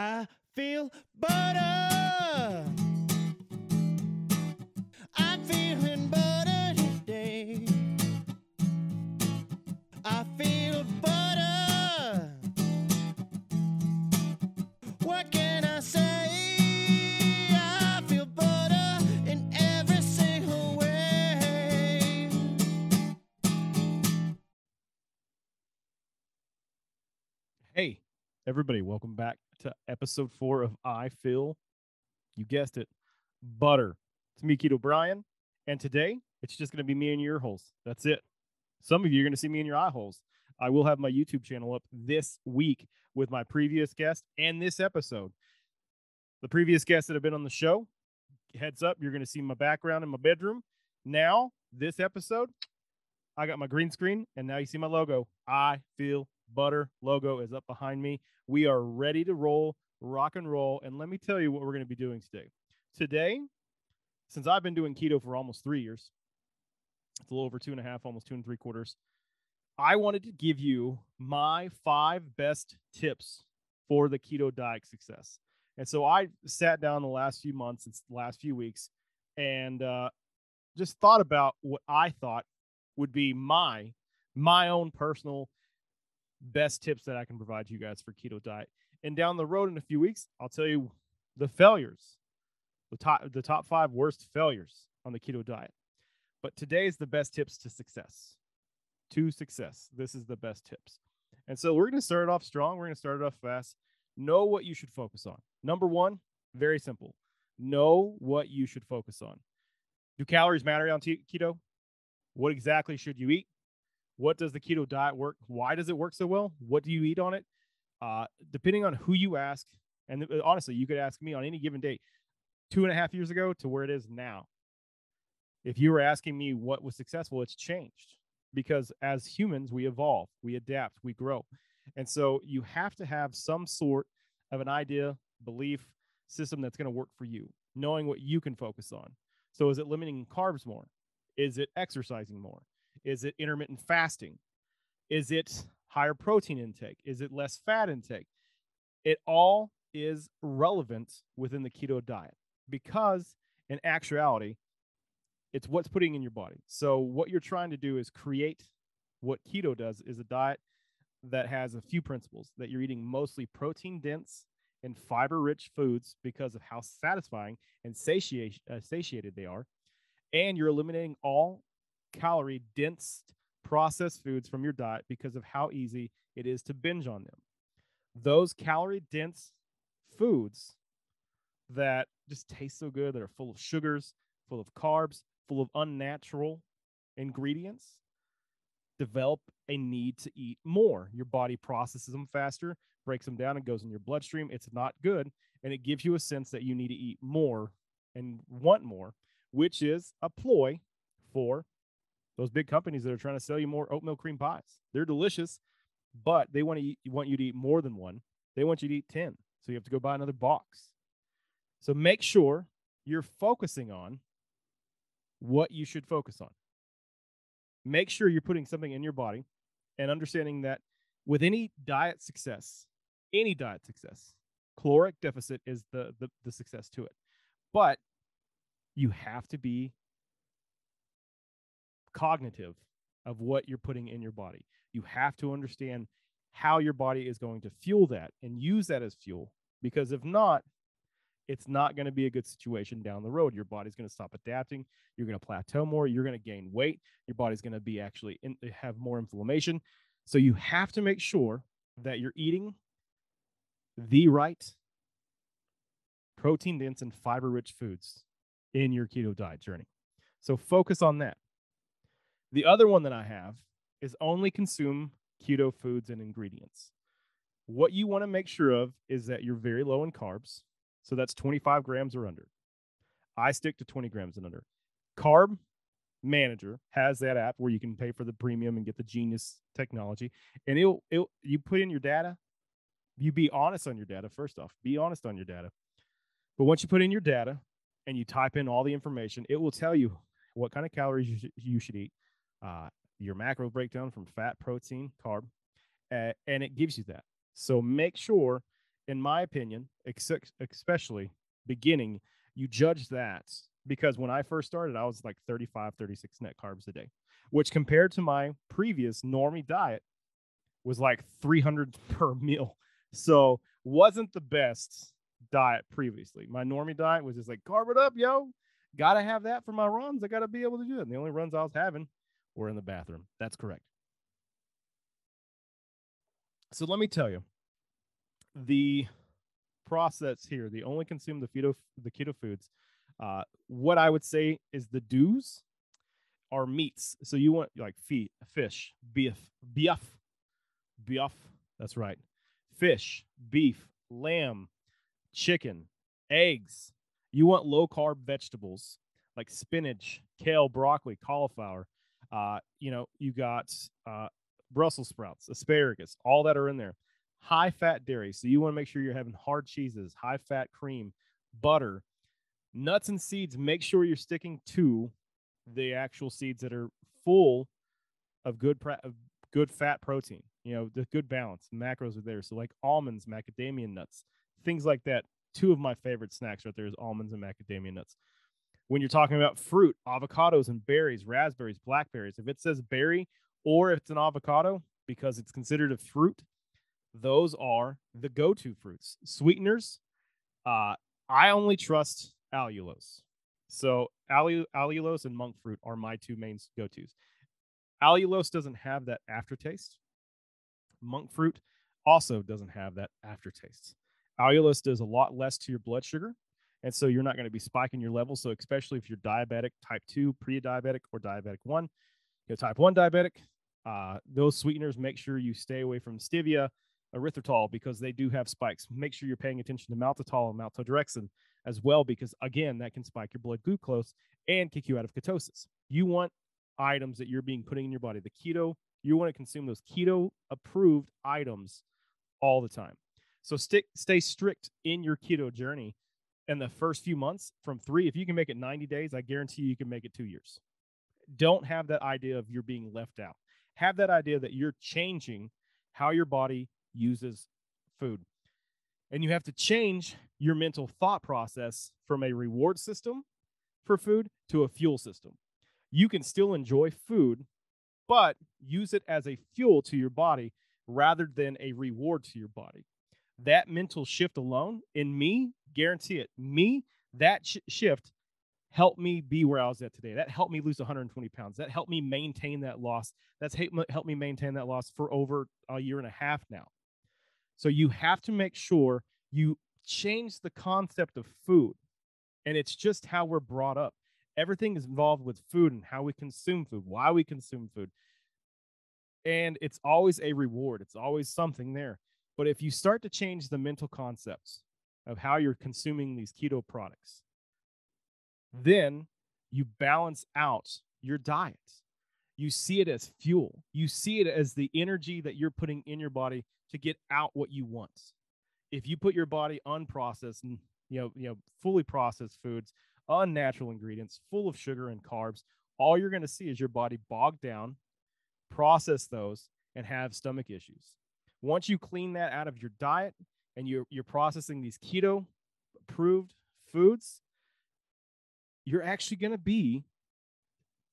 I feel butter. Everybody, welcome back to episode four of I Feel, you guessed it, Butter. It's me, Keto Brian, and today it's just going to be me in your holes. That's it. Some of you are going to see me in your eye holes. I will have my YouTube channel up this week with my previous guest and this episode. The previous guests that have been on the show, heads up, you're going to see my background in my bedroom. Now, this episode, I got my green screen, and now you see my logo. I feel butter logo is up behind me. We are ready to roll, rock and roll. And let me tell you what we're going to be doing today. Today, since I've been doing keto for almost three years, it's a little over two and a half, almost two and three quarters. I wanted to give you my five best tips for the keto diet success. And so I sat down the last few months, the last few weeks, and uh, just thought about what I thought would be my my own personal best tips that I can provide you guys for keto diet. And down the road in a few weeks, I'll tell you the failures, the top the top five worst failures on the keto diet. But today is the best tips to success. To success. This is the best tips. And so we're going to start it off strong. We're going to start it off fast. Know what you should focus on. Number one, very simple. Know what you should focus on. Do calories matter on t- keto? What exactly should you eat? What does the keto diet work? Why does it work so well? What do you eat on it? Uh, depending on who you ask, and uh, honestly, you could ask me on any given day, two and a half years ago to where it is now. If you were asking me what was successful, it's changed because as humans, we evolve, we adapt, we grow. And so you have to have some sort of an idea, belief, system that's going to work for you, knowing what you can focus on. So is it limiting carbs more? Is it exercising more? Is it intermittent fasting? Is it higher protein intake? Is it less fat intake? It all is relevant within the keto diet because, in actuality, it's what's putting in your body. So, what you're trying to do is create what keto does is a diet that has a few principles that you're eating mostly protein dense and fiber rich foods because of how satisfying and uh, satiated they are. And you're eliminating all calorie dense processed foods from your diet because of how easy it is to binge on them. Those calorie dense foods that just taste so good, that are full of sugars, full of carbs, full of unnatural ingredients, develop a need to eat more. Your body processes them faster, breaks them down, and goes in your bloodstream. It's not good. And it gives you a sense that you need to eat more and want more, which is a ploy for those big companies that are trying to sell you more oatmeal cream pies. They're delicious, but they want to eat, want you to eat more than one. They want you to eat 10. So you have to go buy another box. So make sure you're focusing on what you should focus on. Make sure you're putting something in your body and understanding that with any diet success, any diet success, caloric deficit is the, the, the success to it. But you have to be cognitive of what you're putting in your body. You have to understand how your body is going to fuel that and use that as fuel because if not, it's not going to be a good situation down the road. Your body's going to stop adapting. You're going to plateau more. You're going to gain weight. Your body's going to be actually in, have more inflammation. So you have to make sure that you're eating the right protein dense and fiber rich foods in your keto diet journey. So focus on that. The other one that I have is only consume keto foods and ingredients. What you want to make sure of is that you're very low in carbs. So that's 25 grams or under. I stick to 20 grams and under. Carb Manager has that app where you can pay for the premium and get the genius technology. And it'll, it'll you put in your data, you be honest on your data first off. Be honest on your data. But once you put in your data and you type in all the information, it will tell you what kind of calories you should, you should eat, uh, your macro breakdown from fat, protein, carb, uh, and it gives you that. So make sure in my opinion, ex- especially beginning, you judge that because when I first started, I was like 35, 36 net carbs a day, which compared to my previous normie diet was like 300 per meal. So wasn't the best diet previously. My normie diet was just like carb it up, yo. Gotta have that for my runs. I gotta be able to do it. And the only runs I was having were in the bathroom. That's correct. So let me tell you, the process here, the only consume the keto the keto foods. Uh, what I would say is the do's are meats. So you want like feet, fish, beef, beef, beef. That's right. Fish, beef, lamb, chicken, eggs. You want low carb vegetables like spinach, kale, broccoli, cauliflower. Uh, you know, you got uh, Brussels sprouts, asparagus, all that are in there. High fat dairy. So you want to make sure you're having hard cheeses, high fat cream, butter, nuts and seeds. Make sure you're sticking to the actual seeds that are full of good of good fat protein. You know, the good balance. Macros are there. So like almonds, macadamia nuts, things like that. Two of my favorite snacks right there is almonds and macadamia nuts. When you're talking about fruit, avocados and berries, raspberries, blackberries, if it says berry or if it's an avocado because it's considered a fruit, those are the go-to fruits. Sweeteners, uh, I only trust allulose. So allu- allulose and monk fruit are my two main go-tos. Allulose doesn't have that aftertaste. Monk fruit also doesn't have that aftertaste. Allulose does a lot less to your blood sugar, and so you're not going to be spiking your levels. So especially if you're diabetic, type two, pre-diabetic, or diabetic one, you know, type one diabetic, uh, those sweeteners make sure you stay away from stevia, erythritol because they do have spikes. Make sure you're paying attention to maltitol and maltodextrin as well because again that can spike your blood glucose and kick you out of ketosis. You want items that you're being putting in your body. The keto, you want to consume those keto approved items all the time. So stick stay strict in your keto journey in the first few months from 3 if you can make it 90 days, I guarantee you, you can make it 2 years. Don't have that idea of you're being left out. Have that idea that you're changing how your body uses food. And you have to change your mental thought process from a reward system for food to a fuel system. You can still enjoy food, but use it as a fuel to your body rather than a reward to your body. That mental shift alone, in me, guarantee it, me, that sh- shift helped me be where I was at today. That helped me lose 120 pounds. That helped me maintain that loss. That's helped me maintain that loss for over a year and a half now. So you have to make sure you change the concept of food. And it's just how we're brought up. Everything is involved with food and how we consume food, why we consume food. And it's always a reward, it's always something there. But if you start to change the mental concepts of how you're consuming these keto products, then you balance out your diet. You see it as fuel. You see it as the energy that you're putting in your body to get out what you want. If you put your body unprocessed you know, you know, fully processed foods, unnatural ingredients, full of sugar and carbs, all you're going to see is your body bogged down, process those, and have stomach issues. Once you clean that out of your diet and you're you're processing these keto approved foods, you're actually going to be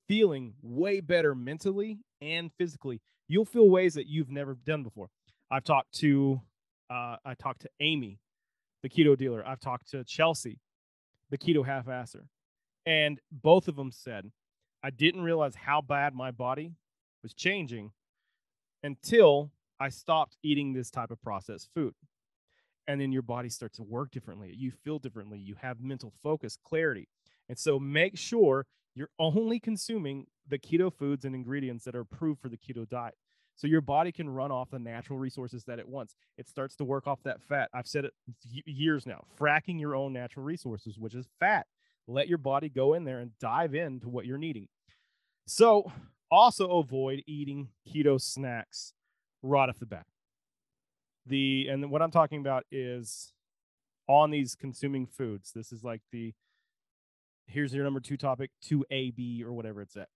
feeling way better mentally and physically. You'll feel ways that you've never done before. I've talked to uh, I talked to Amy, the keto dealer. I've talked to Chelsea, the keto half-asser, and both of them said, I didn't realize how bad my body was changing until I stopped eating this type of processed food. And then your body starts to work differently. You feel differently. You have mental focus, clarity. And so make sure you're only consuming the keto foods and ingredients that are approved for the keto diet. So your body can run off the natural resources that it wants. It starts to work off that fat. I've said it years now. Fracking your own natural resources, which is fat. Let your body go in there and dive into what you're needing. So also avoid eating keto snacks right off the bat. The and what I'm talking about is on these consuming foods. This is like the here's your number two topic, 2AB or whatever it's at.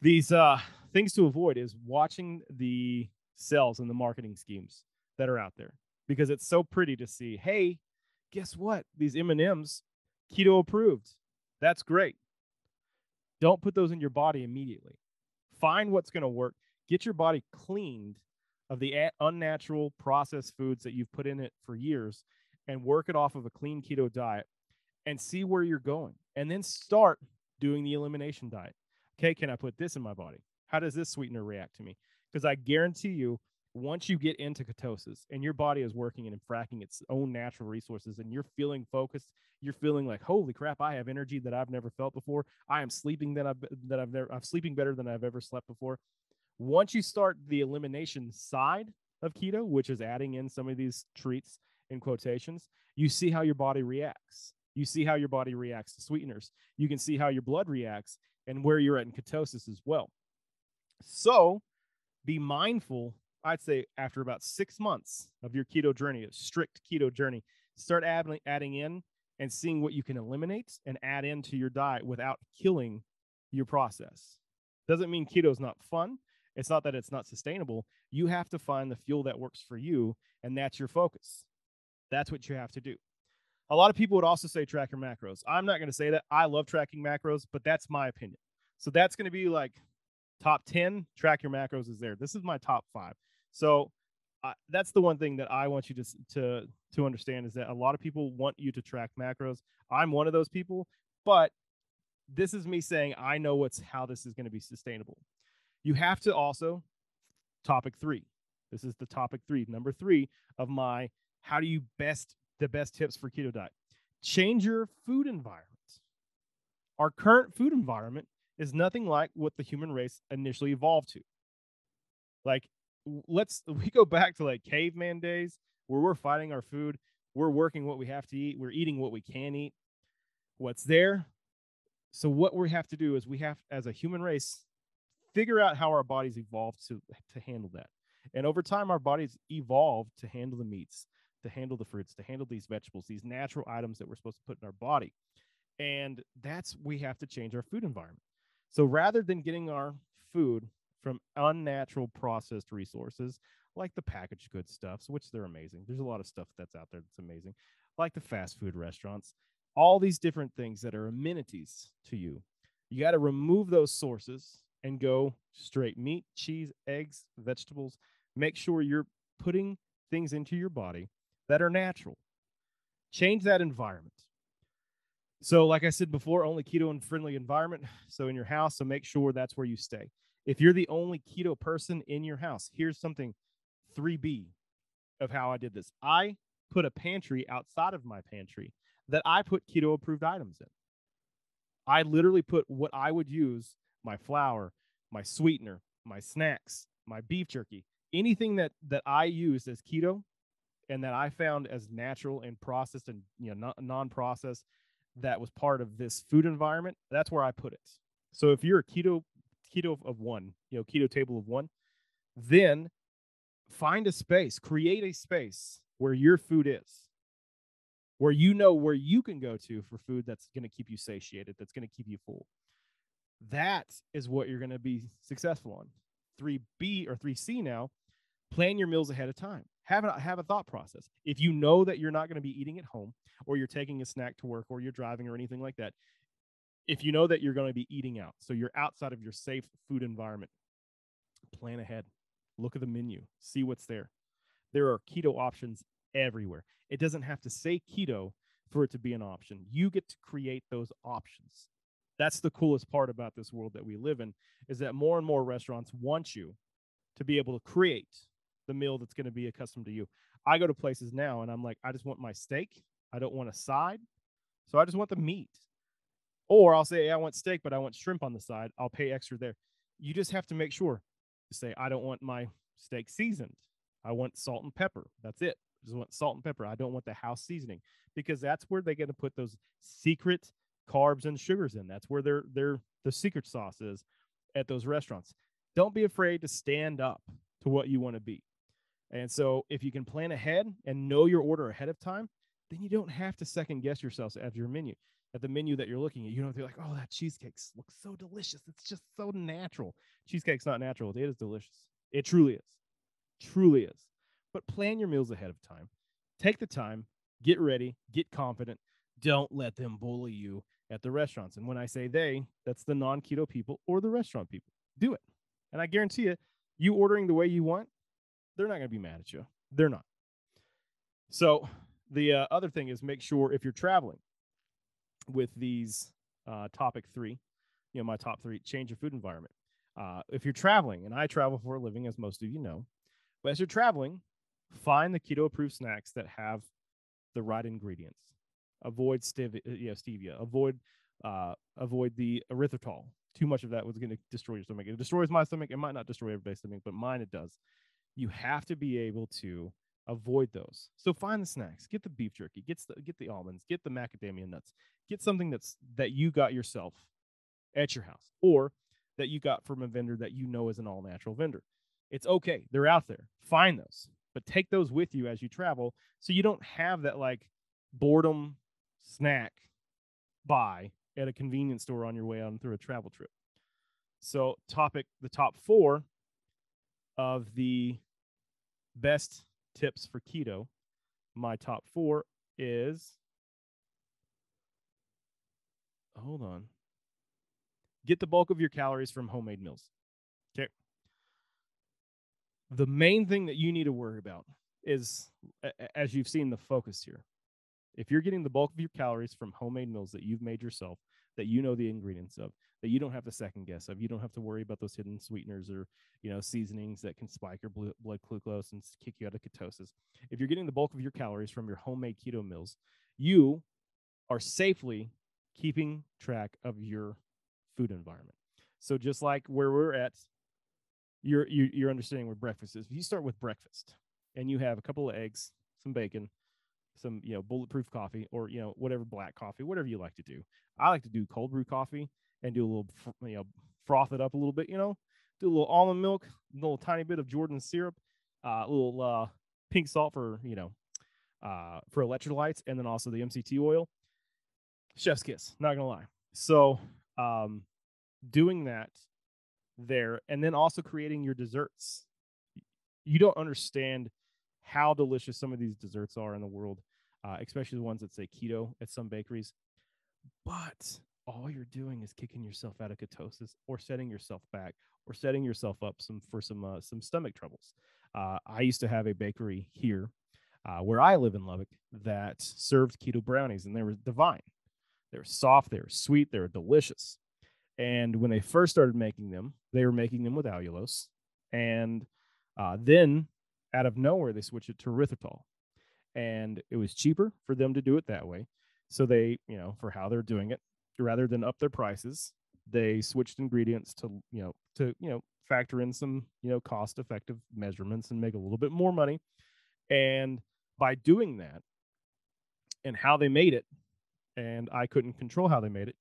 These uh, things to avoid is watching the sales and the marketing schemes that are out there because it's so pretty to see, hey, guess what? These M&Ms keto approved. That's great. Don't put those in your body immediately. Find what's going to work. Get your body cleaned of the unnatural processed foods that you've put in it for years and work it off of a clean keto diet and see where you're going. And then start doing the elimination diet. Okay, can I put this in my body? How does this sweetener react to me? Because I guarantee you, once you get into ketosis and your body is working and fracking its own natural resources and you're feeling focused, you're feeling like, holy crap, I have energy that I've never felt before. I am sleeping that I've that I've never I'm sleeping better than I've ever slept before. Once you start the elimination side of keto, which is adding in some of these treats in quotations, you see how your body reacts. You see how your body reacts to sweeteners. You can see how your blood reacts and where you're at in ketosis as well. So be mindful I'd say after about six months of your keto journey, a strict keto journey, start adding, adding in and seeing what you can eliminate and add into your diet without killing your process. Doesn't mean keto is not fun. It's not that it's not sustainable. You have to find the fuel that works for you, and that's your focus. That's what you have to do. A lot of people would also say track your macros. I'm not going to say that. I love tracking macros, but that's my opinion. So that's going to be like top 10 track your macros is there. This is my top five. So uh, that's the one thing that I want you to to to understand is that a lot of people want you to track macros. I'm one of those people, but this is me saying I know what's how this is going to be sustainable. You have to also topic 3. This is the topic 3, number 3 of my how do you best the best tips for keto diet. Change your food environment. Our current food environment is nothing like what the human race initially evolved to. Like let's we go back to like caveman days where we're fighting our food we're working what we have to eat we're eating what we can eat what's there so what we have to do is we have as a human race figure out how our bodies evolved to to handle that and over time our bodies evolved to handle the meats to handle the fruits to handle these vegetables these natural items that we're supposed to put in our body and that's we have to change our food environment so rather than getting our food from unnatural processed resources like the packaged good stuffs, which they're amazing. There's a lot of stuff that's out there that's amazing, like the fast food restaurants, all these different things that are amenities to you. You got to remove those sources and go straight meat, cheese, eggs, vegetables. Make sure you're putting things into your body that are natural. Change that environment. So, like I said before, only keto and friendly environment. So, in your house, so make sure that's where you stay. If you're the only keto person in your house, here's something 3B of how I did this. I put a pantry outside of my pantry that I put keto approved items in. I literally put what I would use my flour, my sweetener, my snacks, my beef jerky, anything that that I used as keto and that I found as natural and processed and you know non-processed that was part of this food environment, that's where I put it. So if you're a keto keto of one, you know, keto table of one, then find a space, create a space where your food is, where you know where you can go to for food that's going to keep you satiated, that's going to keep you full. That is what you're going to be successful on. 3B or 3C now, plan your meals ahead of time. Have a, have a thought process. If you know that you're not going to be eating at home or you're taking a snack to work or you're driving or anything like that, if you know that you're going to be eating out, so you're outside of your safe food environment, plan ahead. Look at the menu, see what's there. There are keto options everywhere. It doesn't have to say keto for it to be an option. You get to create those options. That's the coolest part about this world that we live in is that more and more restaurants want you to be able to create the meal that's going to be accustomed to you. I go to places now and I'm like, I just want my steak. I don't want a side. So I just want the meat. Or I'll say, hey, I want steak, but I want shrimp on the side. I'll pay extra there. You just have to make sure to say, I don't want my steak seasoned. I want salt and pepper. That's it. I just want salt and pepper. I don't want the house seasoning because that's where they're going to put those secret carbs and sugars in. That's where their their the secret sauce is at those restaurants. Don't be afraid to stand up to what you want to be. And so if you can plan ahead and know your order ahead of time, then you don't have to second guess yourself at your menu at the menu that you're looking at, you don't have to be like, oh, that cheesecake looks so delicious. It's just so natural. Cheesecake's not natural. It is delicious. It truly is. Truly is. But plan your meals ahead of time. take the time, get ready, get confident. Don't let them bully you at the restaurants. And when I say they, that's the non keto people or the restaurant people. Do it. And I guarantee you, you ordering the way you want, they're not going to be mad at you. They're not. So the uh, other thing is make sure if you're traveling with these uh, topic three, you know, my top three, change your food environment. Uh, if you're traveling, and I travel for a living, as most of you know, but as you're traveling, find the keto approved snacks that have the right ingredients. Avoid stevia, yeah, stevia. Avoid uh, avoid the erythritol. Too much of that was going to destroy your stomach. It destroys my stomach. It might not destroy everybody's stomach, but mine it does. You have to be able to avoid those. So find the snacks. Get the beef jerky. Get the get the almonds. Get the macadamia nuts. Get something that's that you got yourself at your house, or that you got from a vendor that you know is an all natural vendor. It's okay. They're out there. Find those, but take those with you as you travel so you don't have that like boredom snack buy at a convenience store on your way on through a travel trip. So, topic the top four of the best tips for keto. My top four is hold on. Get the bulk of your calories from homemade meals. Okay. The main thing that you need to worry about is, as you've seen the focus here, if you're getting the bulk of your calories from homemade meals that you've made yourself, that you know the ingredients of, that you don't have to second guess of, you don't have to worry about those hidden sweeteners or you know seasonings that can spike your blood glucose and kick you out of ketosis. If you're getting the bulk of your calories from your homemade keto meals, you are safely keeping track of your food environment. So just like where we're at, you're you, you're understanding where breakfast is. If you start with breakfast and you have a couple of eggs, some bacon, some you know bulletproof coffee, or you know whatever black coffee, whatever you like to do. I like to do cold brew coffee and do a little you know froth it up a little bit. You know, do a little almond milk, a little tiny bit of Jordan syrup, uh, a little uh, pink salt for you know uh, for electrolytes, and then also the MCT oil. Chef's kiss, not gonna lie. So um, doing that there, and then also creating your desserts. You don't understand how delicious some of these desserts are in the world, uh, especially the ones that say keto at some bakeries. But all you're doing is kicking yourself out of ketosis or setting yourself back or setting yourself up some for some uh, some stomach troubles. Uh, I used to have a bakery here uh, where I live in Lubbock that served keto brownies, and they were divine. They were soft, they were sweet, they were delicious. And when they first started making them, they were making them with allulose. And uh, then out of nowhere, they switched it to erythritol. And it was cheaper for them to do it that way. So they, you know, for how they're doing it, rather than up their prices, they switched ingredients to, you know, to, you know, factor in some, you know, cost effective measurements and make a little bit more money. And by doing that and how they made it, and I couldn't control how they made it,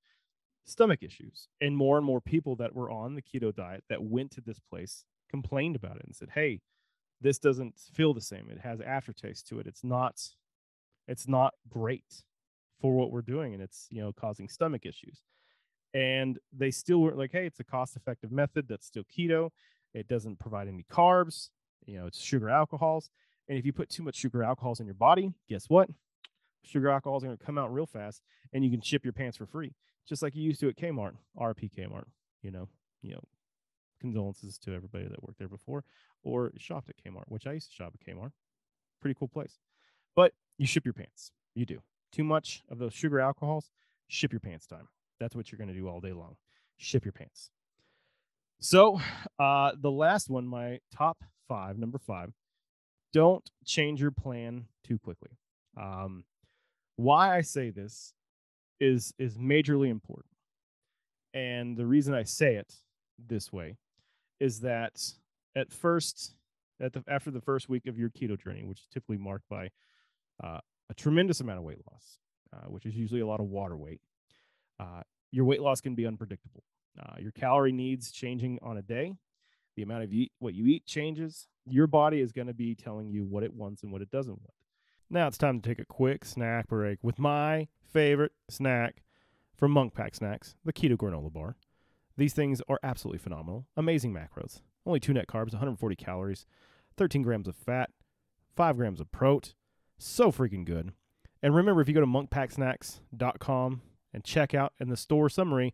stomach issues. And more and more people that were on the keto diet that went to this place complained about it and said, "Hey, this doesn't feel the same. It has aftertaste to it. It's not it's not great for what we're doing and it's, you know, causing stomach issues." And they still were like, "Hey, it's a cost-effective method that's still keto. It doesn't provide any carbs, you know, it's sugar alcohols. And if you put too much sugar alcohols in your body, guess what? Sugar alcohols are going to come out real fast and you can ship your pants for free just like you used to at Kmart, RP Kmart. You know, you know, condolences to everybody that worked there before or shopped at Kmart, which I used to shop at Kmart. Pretty cool place. But you ship your pants. You do. Too much of those sugar alcohols, ship your pants time. That's what you're going to do all day long. Ship your pants. So, uh, the last one, my top five, number five, don't change your plan too quickly. Um, why I say this is is majorly important. And the reason I say it this way is that at first, at the after the first week of your keto journey, which is typically marked by uh, a tremendous amount of weight loss, uh, which is usually a lot of water weight, uh, your weight loss can be unpredictable. Uh, your calorie needs changing on a day. The amount of eat, what you eat changes. Your body is going to be telling you what it wants and what it doesn't want. Now it's time to take a quick snack break with my favorite snack from Munk Pack Snacks, the Keto Granola Bar. These things are absolutely phenomenal. Amazing macros. Only two net carbs, 140 calories, 13 grams of fat, 5 grams of protein, So freaking good. And remember, if you go to monkpacksnacks.com and check out in the store summary,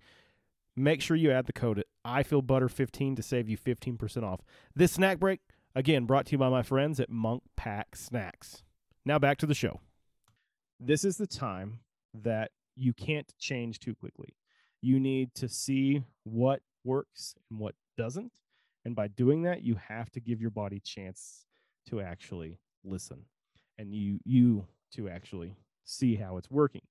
make sure you add the code I feel butter 15 to save you 15% off. This snack break, again, brought to you by my friends at Munk Pack Snacks. Now back to the show. This is the time that you can't change too quickly. You need to see what works and what doesn't. And by doing that, you have to give your body chance to actually listen and you you to actually see how it's working.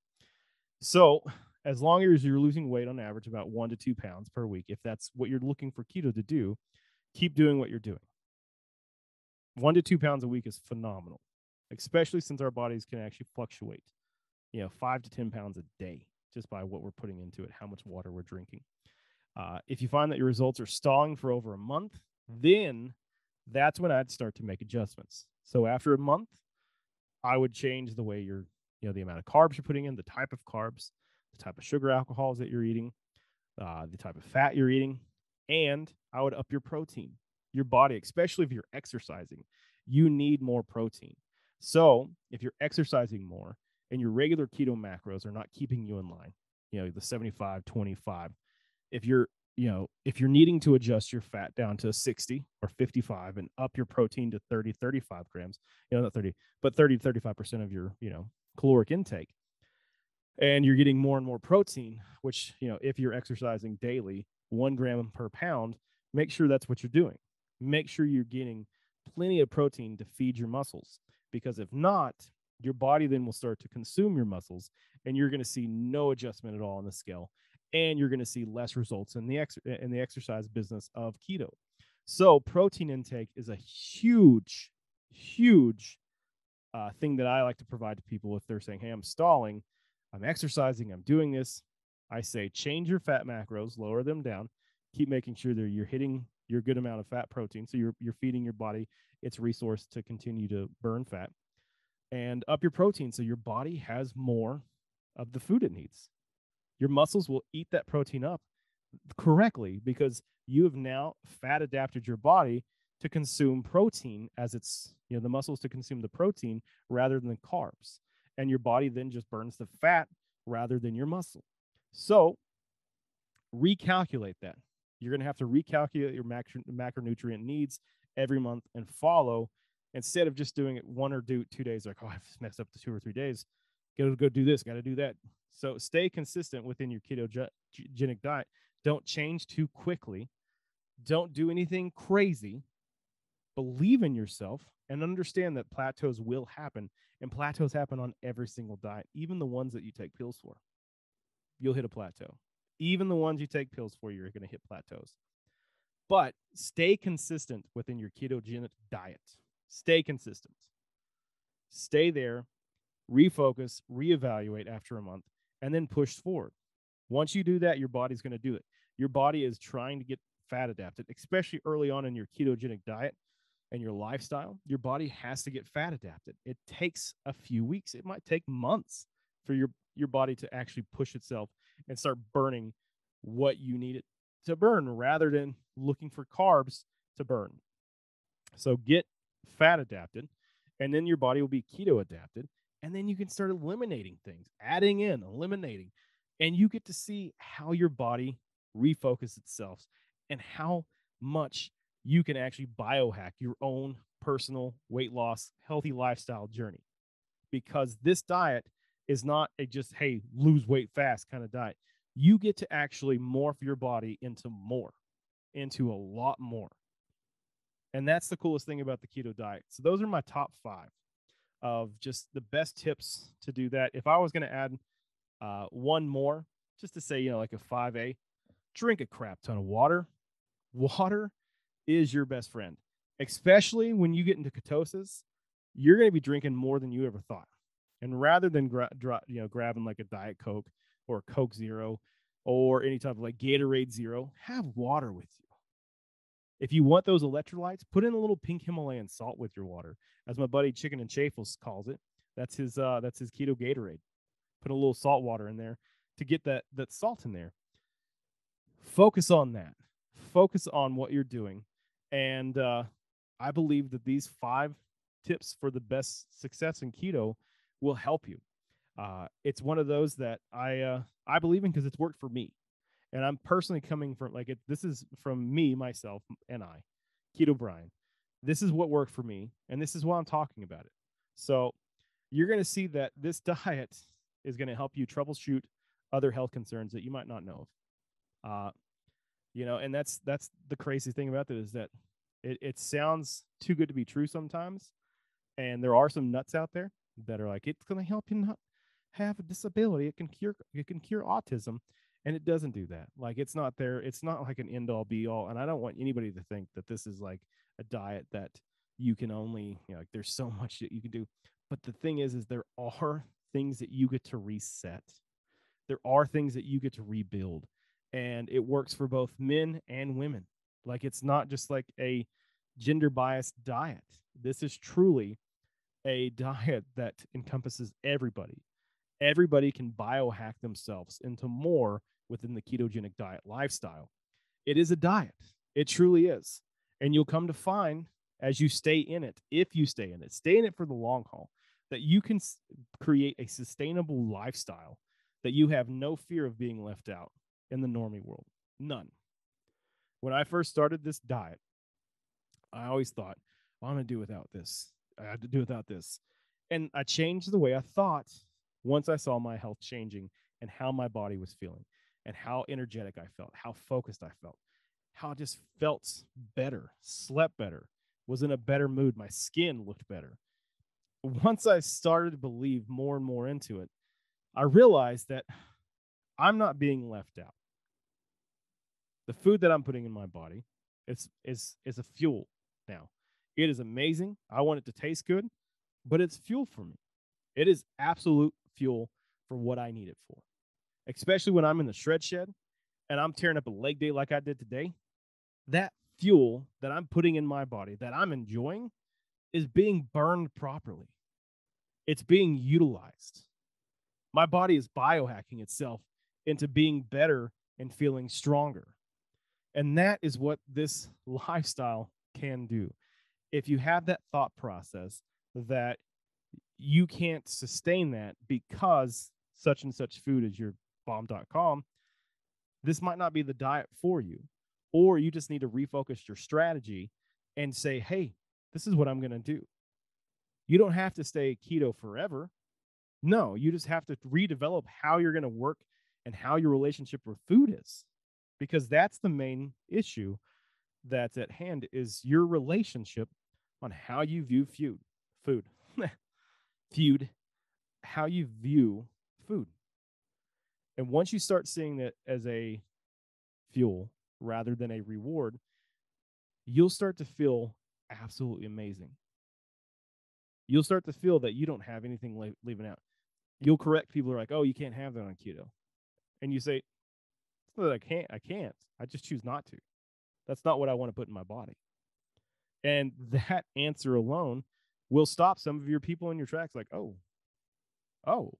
So, as long as you're losing weight on average about one to two pounds per week, if that's what you're looking for keto to do, keep doing what you're doing. One to two pounds a week is phenomenal, especially since our bodies can actually fluctuate, you know, five to 10 pounds a day just by what we're putting into it, how much water we're drinking. Uh, if you find that your results are stalling for over a month, then that's when I'd start to make adjustments. So after a month, I would change the way you're, you know, the amount of carbs you're putting in, the type of carbs, the type of sugar alcohols that you're eating, uh, the type of fat you're eating, and I would up your protein. Your body, especially if you're exercising, you need more protein. So if you're exercising more and your regular keto macros are not keeping you in line, you know, the 75, 25, if you're you know, if you're needing to adjust your fat down to 60 or 55 and up your protein to 30, 35 grams, you know, not 30, but 30 to 35% of your, you know, caloric intake, and you're getting more and more protein, which, you know, if you're exercising daily, one gram per pound, make sure that's what you're doing. Make sure you're getting plenty of protein to feed your muscles, because if not, your body then will start to consume your muscles and you're going to see no adjustment at all on the scale and you're going to see less results in the ex- in the exercise business of keto. So protein intake is a huge, huge uh, thing that I like to provide to people if they're saying, "Hey, I'm stalling, I'm exercising, I'm doing this." I say change your fat macros, lower them down, keep making sure that you're hitting your good amount of fat protein, so you're you're feeding your body its resource to continue to burn fat, and up your protein so your body has more of the food it needs your muscles will eat that protein up correctly because you have now fat adapted your body to consume protein as it's you know the muscles to consume the protein rather than the carbs. And your body then just burns the fat rather than your muscle. So recalculate that. You're going to have to recalculate your macro, macronutrient needs every month and follow. Instead of just doing it one or do two days like oh i've messed up the two or three days gotta go do this gotta do that so stay consistent within your ketogenic diet. Don't change too quickly. Don't do anything crazy. Believe in yourself and understand that plateaus will happen. And plateaus happen on every single diet, even the ones that you take pills for. You'll hit a plateau. Even the ones you take pills for, you're going to hit plateaus. But stay consistent within your ketogenic diet. Stay consistent. Stay there, refocus, reevaluate after a month, and then push forward. Once you do that, your body's going to do it. Your body is trying to get fat adapted, especially early on in your ketogenic diet and your lifestyle. Your body has to get fat adapted. It takes a few weeks, it might take months for your, your body to actually push itself and start burning what you need it to burn rather than looking for carbs to burn. So get fat adapted, and then your body will be keto adapted and then you can start eliminating things, adding in, eliminating, and you get to see how your body refocus itself and how much you can actually biohack your own personal weight loss, healthy lifestyle journey. Because this diet is not a just, hey, lose weight fast kind of diet. You get to actually morph your body into more, into a lot more. And that's the coolest thing about the keto diet. So, those are my top five of just the best tips to do that. If I was going to add uh, one more, just to say, you know, like a 5A, drink a crap ton of water. Water is your best friend, especially when you get into ketosis. You're going to be drinking more than you ever thought. And rather than gra- dra- you know grabbing like a diet coke or a Coke Zero or any type of like Gatorade Zero, have water with you. If you want those electrolytes, put in a little pink Himalayan salt with your water, as my buddy Chicken and Chaffles calls it. That's his uh, that's his keto Gatorade. Put a little salt water in there to get that that salt in there. Focus on that. Focus on what you're doing, and uh, I believe that these five tips for the best success in keto will help you. Uh, it's one of those that I uh, I believe in because it's worked for me, and I'm personally coming from like it. This is from me, myself, and I, Keto Brian. This is what worked for me, and this is why I'm talking about it. So you're going to see that this diet is going to help you troubleshoot other health concerns that you might not know of. Uh, you know, and that's that's the crazy thing about it is that it, it sounds too good to be true sometimes, and there are some nuts out there that are like it's going to help you not have a disability. It can cure it can cure autism, and it doesn't do that. Like it's not there. It's not like an end all be all. And I don't want anybody to think that this is like a diet that you can only you know like there's so much that you can do. But the thing is, is there are things that you get to reset. There are things that you get to rebuild, and it works for both men and women. Like it's not just like a gender biased diet. This is truly a diet that encompasses everybody. Everybody can biohack themselves into more within the ketogenic diet lifestyle. It is a diet. It truly is. And you'll come to find as you stay in it, if you stay in it, stay in it for the long haul, that you can s- create a sustainable lifestyle that you have no fear of being left out in the normie world. None. When I first started this diet, I always thought, well, I'm going to do without this. I had to do without this. And I changed the way I thought once I saw my health changing and how my body was feeling and how energetic I felt, how focused I felt, how I just felt better, slept better, was in a better mood. My skin looked better. Once I started to believe more and more into it, I realized that I'm not being left out. The food that I'm putting in my body is is is a fuel now. It is amazing. I want it to taste good, but it's fuel for me. It is absolute fuel for what I need it for. Especially when I'm in the shred shed and I'm tearing up a leg day like I did today. That fuel that I'm putting in my body that I'm enjoying is being burned properly. It's being utilized. My body is biohacking itself into being better and feeling stronger. And that is what this lifestyle can do. If you have that thought process that you can't sustain that because such and such food is your bomb.com, this might not be the diet for you. Or you just need to refocus your strategy and say, hey, this is what I'm going to do. You don't have to stay keto forever. No, you just have to redevelop how you're going to work and how your relationship with food is because that's the main issue that's at hand is your relationship on how you view food food feud how you view food and once you start seeing it as a fuel rather than a reward you'll start to feel absolutely amazing you'll start to feel that you don't have anything le- leaving out you'll correct people who are like oh you can't have that on keto and you say that I can't. I can't. I just choose not to. That's not what I want to put in my body. And that answer alone will stop some of your people in your tracks. Like, oh, oh,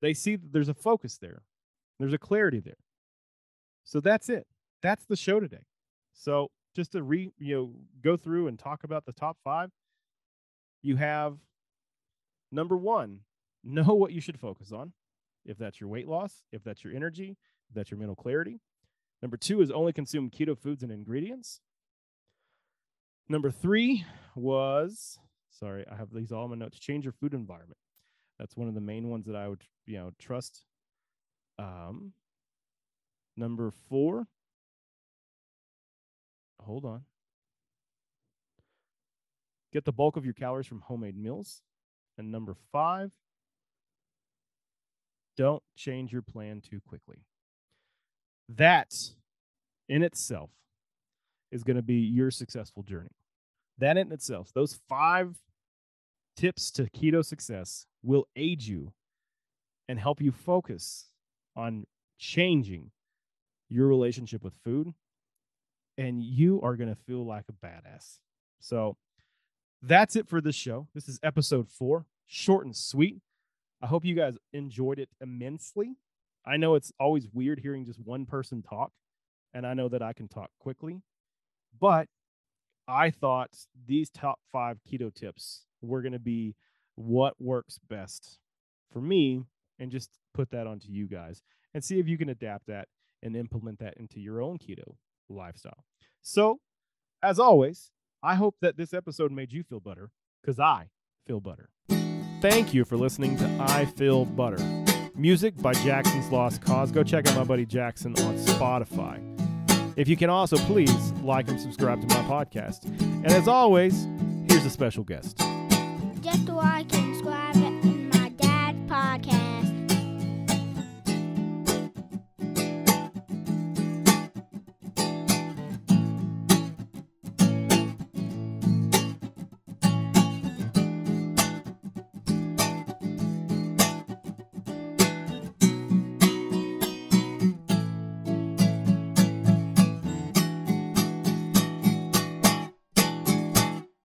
they see that there's a focus there. There's a clarity there. So that's it. That's the show today. So just to re, you know, go through and talk about the top five. You have number one, know what you should focus on if that's your weight loss, if that's your energy, if that's your mental clarity. Number two is only consume keto foods and ingredients. Number three was, sorry, I have these all in my notes, change your food environment. That's one of the main ones that I would, you know, trust. Um, number four, hold on. Get the bulk of your calories from homemade meals. And number five, don't change your plan too quickly. That in itself is going to be your successful journey. That in itself, those five tips to keto success will aid you and help you focus on changing your relationship with food. And you are going to feel like a badass. So that's it for this show. This is episode four, short and sweet. I hope you guys enjoyed it immensely. I know it's always weird hearing just one person talk, and I know that I can talk quickly, but I thought these top five keto tips were going to be what works best for me and just put that onto you guys and see if you can adapt that and implement that into your own keto lifestyle. So, as always, I hope that this episode made you feel better because I feel better. Thank you for listening to I Feel Butter. Music by Jackson's Lost Cause. Go check out my buddy Jackson on Spotify. If you can also please like and subscribe to my podcast. And as always, here's a special guest. Just like and subscribe